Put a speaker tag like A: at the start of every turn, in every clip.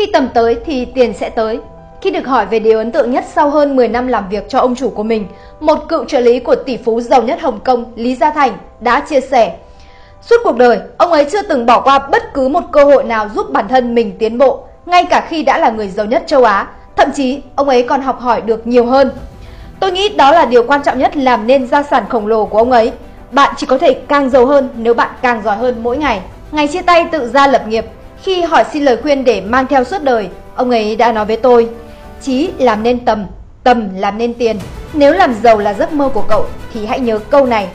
A: Khi tầm tới thì tiền sẽ tới. Khi được hỏi về điều ấn tượng nhất sau hơn 10 năm làm việc cho ông chủ của mình, một cựu trợ lý của tỷ phú giàu nhất Hồng Kông Lý Gia Thành đã chia sẻ Suốt cuộc đời, ông ấy chưa từng bỏ qua bất cứ một cơ hội nào giúp bản thân mình tiến bộ, ngay cả khi đã là người giàu nhất châu Á. Thậm chí, ông ấy còn học hỏi được nhiều hơn. Tôi nghĩ đó là điều quan trọng nhất làm nên gia sản khổng lồ của ông ấy. Bạn chỉ có thể càng giàu hơn nếu bạn càng giỏi hơn mỗi ngày. Ngày chia tay tự ra lập nghiệp, khi hỏi xin lời khuyên để mang theo suốt đời, ông ấy đã nói với tôi, Chí làm nên tầm, tầm làm nên tiền. Nếu làm giàu là giấc mơ của cậu thì hãy nhớ câu này.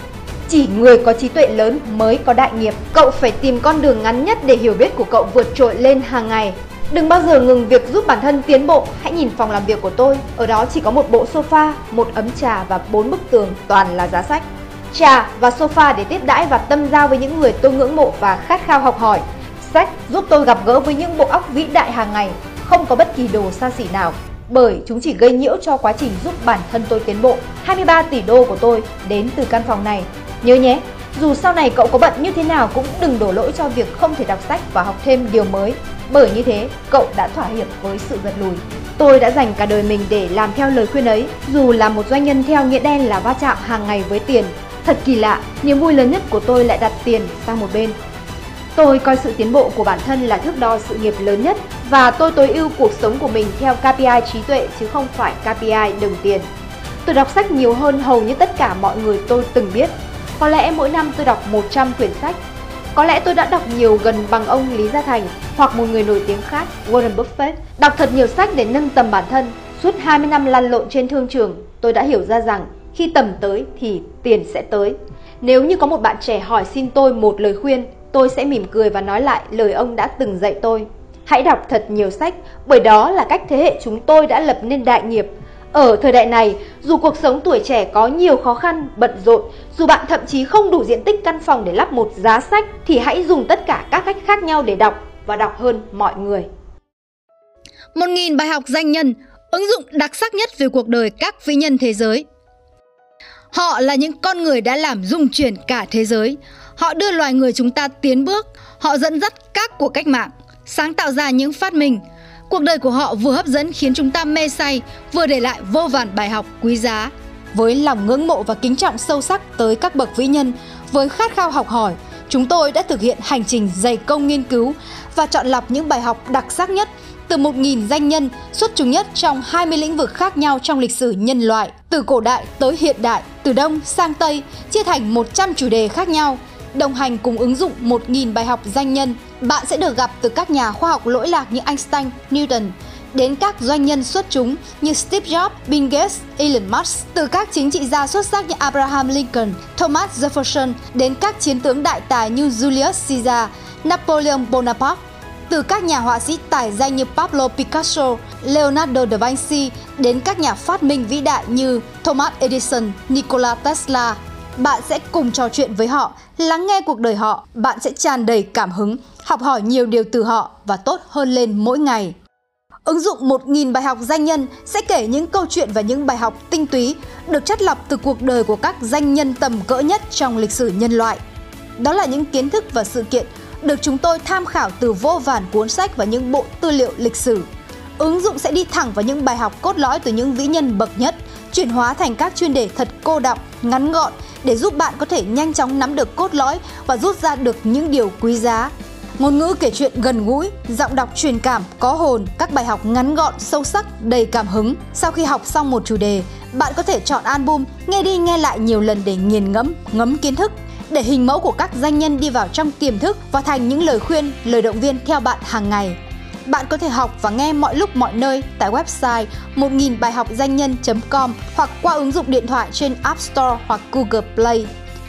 A: Chỉ người có trí tuệ lớn mới có đại nghiệp. Cậu phải tìm con đường ngắn nhất để hiểu biết của cậu vượt trội lên hàng ngày. Đừng bao giờ ngừng việc giúp bản thân tiến bộ. Hãy nhìn phòng làm việc của tôi. Ở đó chỉ có một bộ sofa, một ấm trà và bốn bức tường toàn là giá sách. Trà và sofa để tiếp đãi và tâm giao với những người tôi ngưỡng mộ và khát khao học hỏi. Sách giúp tôi gặp gỡ với những bộ óc vĩ đại hàng ngày, không có bất kỳ đồ xa xỉ nào bởi chúng chỉ gây nhiễu cho quá trình giúp bản thân tôi tiến bộ. 23 tỷ đô của tôi đến từ căn phòng này. Nhớ nhé, dù sau này cậu có bận như thế nào cũng đừng đổ lỗi cho việc không thể đọc sách và học thêm điều mới, bởi như thế cậu đã thỏa hiệp với sự gật lùi. Tôi đã dành cả đời mình để làm theo lời khuyên ấy, dù là một doanh nhân theo nghĩa đen là va chạm hàng ngày với tiền. Thật kỳ lạ, niềm vui lớn nhất của tôi lại đặt tiền sang một bên. Tôi coi sự tiến bộ của bản thân là thước đo sự nghiệp lớn nhất và tôi tối ưu cuộc sống của mình theo KPI trí tuệ chứ không phải KPI đồng tiền. Tôi đọc sách nhiều hơn hầu như tất cả mọi người tôi từng biết. Có lẽ mỗi năm tôi đọc 100 quyển sách. Có lẽ tôi đã đọc nhiều gần bằng ông Lý Gia Thành hoặc một người nổi tiếng khác, Warren Buffett. Đọc thật nhiều sách để nâng tầm bản thân. Suốt 20 năm lăn lộn trên thương trường, tôi đã hiểu ra rằng khi tầm tới thì tiền sẽ tới. Nếu như có một bạn trẻ hỏi xin tôi một lời khuyên, tôi sẽ mỉm cười và nói lại lời ông đã từng dạy tôi. Hãy đọc thật nhiều sách, bởi đó là cách thế hệ chúng tôi đã lập nên đại nghiệp. Ở thời đại này, dù cuộc sống tuổi trẻ có nhiều khó khăn, bận rộn, dù bạn thậm chí không đủ diện tích căn phòng để lắp một giá sách, thì hãy dùng tất cả các cách khác nhau để đọc và đọc hơn mọi người.
B: 1.000 bài học danh nhân, ứng dụng đặc sắc nhất về cuộc đời các vĩ nhân thế giới. Họ là những con người đã làm rung chuyển cả thế giới. Họ đưa loài người chúng ta tiến bước, họ dẫn dắt các cuộc cách mạng, sáng tạo ra những phát minh. Cuộc đời của họ vừa hấp dẫn khiến chúng ta mê say, vừa để lại vô vàn bài học quý giá. Với lòng ngưỡng mộ và kính trọng sâu sắc tới các bậc vĩ nhân, với khát khao học hỏi, chúng tôi đã thực hiện hành trình dày công nghiên cứu và chọn lọc những bài học đặc sắc nhất từ 1.000 danh nhân xuất chúng nhất trong 20 lĩnh vực khác nhau trong lịch sử nhân loại, từ cổ đại tới hiện đại, từ Đông sang Tây, chia thành 100 chủ đề khác nhau – đồng hành cùng ứng dụng 1.000 bài học danh nhân, bạn sẽ được gặp từ các nhà khoa học lỗi lạc như Einstein, Newton, đến các doanh nhân xuất chúng như Steve Jobs, Bill Gates, Elon Musk, từ các chính trị gia xuất sắc như Abraham Lincoln, Thomas Jefferson đến các chiến tướng đại tài như Julius Caesar, Napoleon Bonaparte, từ các nhà họa sĩ tài danh như Pablo Picasso, Leonardo da Vinci đến các nhà phát minh vĩ đại như Thomas Edison, Nikola Tesla, bạn sẽ cùng trò chuyện với họ, lắng nghe cuộc đời họ, bạn sẽ tràn đầy cảm hứng, học hỏi nhiều điều từ họ và tốt hơn lên mỗi ngày. Ứng dụng 1.000 bài học danh nhân sẽ kể những câu chuyện và những bài học tinh túy được chất lọc từ cuộc đời của các danh nhân tầm cỡ nhất trong lịch sử nhân loại. Đó là những kiến thức và sự kiện được chúng tôi tham khảo từ vô vàn cuốn sách và những bộ tư liệu lịch sử. Ứng dụng sẽ đi thẳng vào những bài học cốt lõi từ những vĩ nhân bậc nhất, chuyển hóa thành các chuyên đề thật cô đọng, ngắn gọn để giúp bạn có thể nhanh chóng nắm được cốt lõi và rút ra được những điều quý giá. Ngôn ngữ kể chuyện gần gũi, giọng đọc truyền cảm, có hồn, các bài học ngắn gọn, sâu sắc, đầy cảm hứng. Sau khi học xong một chủ đề, bạn có thể chọn album, nghe đi nghe lại nhiều lần để nghiền ngẫm, ngấm kiến thức để hình mẫu của các doanh nhân đi vào trong tiềm thức và thành những lời khuyên, lời động viên theo bạn hàng ngày. Bạn có thể học và nghe mọi lúc mọi nơi tại website 1000 bài học danh nhân.com hoặc qua ứng dụng điện thoại trên App Store hoặc Google Play.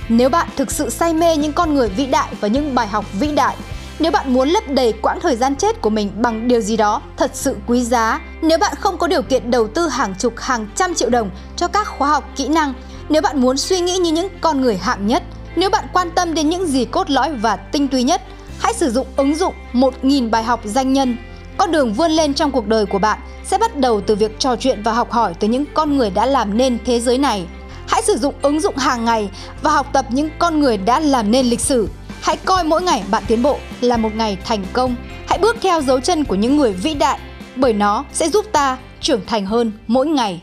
B: Nếu bạn thực sự say mê những con người vĩ đại và những bài học vĩ đại, nếu bạn muốn lấp đầy quãng thời gian chết của mình bằng điều gì đó thật sự quý giá, nếu bạn không có điều kiện đầu tư hàng chục hàng trăm triệu đồng cho các khóa học kỹ năng, nếu bạn muốn suy nghĩ như những con người hạng nhất, nếu bạn quan tâm đến những gì cốt lõi và tinh túy nhất, hãy sử dụng ứng dụng 1.000 bài học danh nhân. Con đường vươn lên trong cuộc đời của bạn sẽ bắt đầu từ việc trò chuyện và học hỏi từ những con người đã làm nên thế giới này. Hãy sử dụng ứng dụng hàng ngày và học tập những con người đã làm nên lịch sử. Hãy coi mỗi ngày bạn tiến bộ là một ngày thành công. Hãy bước theo dấu chân của những người vĩ đại bởi nó sẽ giúp ta trưởng thành hơn mỗi ngày.